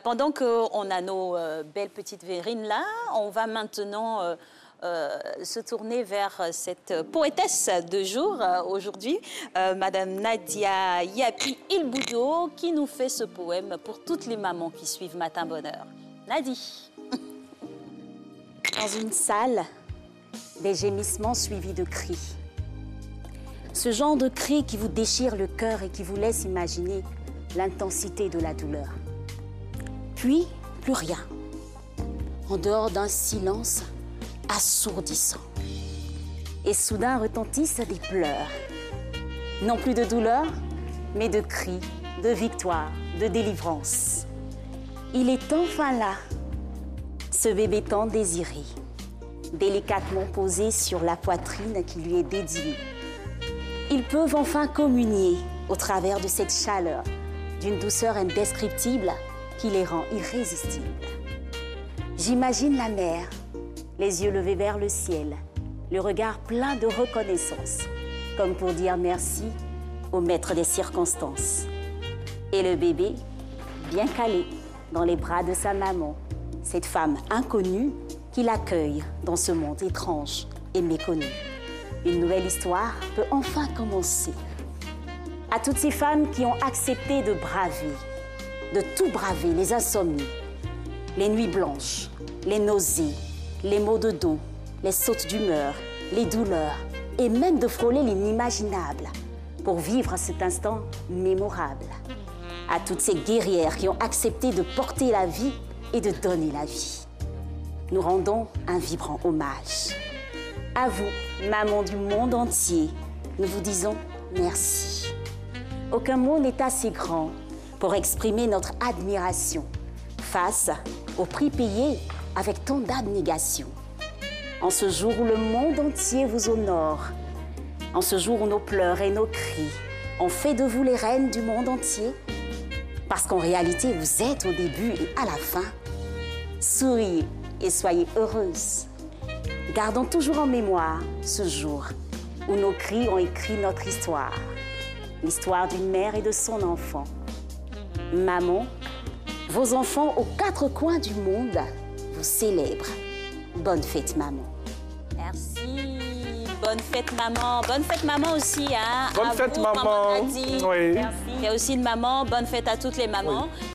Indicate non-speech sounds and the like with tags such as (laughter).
Pendant qu'on a nos euh, belles petites verrines là, on va maintenant euh, euh, se tourner vers cette poétesse de jour aujourd'hui, Madame Nadia Yapi Ilboudo, qui nous fait ce poème pour toutes les mamans qui suivent Matin Bonheur. Nadie. (laughs) Dans une salle, des gémissements suivis de cris. Ce genre de cris qui vous déchire le cœur et qui vous laisse imaginer l'intensité de la douleur. Puis, plus rien. En dehors d'un silence assourdissant. Et soudain retentissent des pleurs. Non plus de douleur, mais de cris, de victoire, de délivrance. Il est enfin là, ce bébé tant désiré, délicatement posé sur la poitrine qui lui est dédiée. Ils peuvent enfin communier au travers de cette chaleur, d'une douceur indescriptible qui les rend irrésistibles. J'imagine la mère, les yeux levés vers le ciel, le regard plein de reconnaissance, comme pour dire merci au maître des circonstances. Et le bébé, bien calé dans les bras de sa maman, cette femme inconnue qui l'accueille dans ce monde étrange et méconnu. Une nouvelle histoire peut enfin commencer. À toutes ces femmes qui ont accepté de braver de tout braver, les insomnies, les nuits blanches, les nausées, les maux de dos, les sautes d'humeur, les douleurs, et même de frôler l'inimaginable pour vivre cet instant mémorable. À toutes ces guerrières qui ont accepté de porter la vie et de donner la vie. Nous rendons un vibrant hommage. À vous, maman du monde entier, nous vous disons merci. Aucun mot n'est assez grand pour exprimer notre admiration face au prix payé avec tant d'abnégation. En ce jour où le monde entier vous honore, en ce jour où nos pleurs et nos cris ont fait de vous les reines du monde entier, parce qu'en réalité vous êtes au début et à la fin, souriez et soyez heureuses. Gardons toujours en mémoire ce jour où nos cris ont écrit notre histoire, l'histoire d'une mère et de son enfant Maman, vos enfants aux quatre coins du monde vous célèbrent. Bonne fête, maman. Merci. Bonne fête, maman. Bonne fête, maman aussi. Hein, Bonne fête, maman. Oui. Merci. Il y a aussi une maman. Bonne fête à toutes les mamans.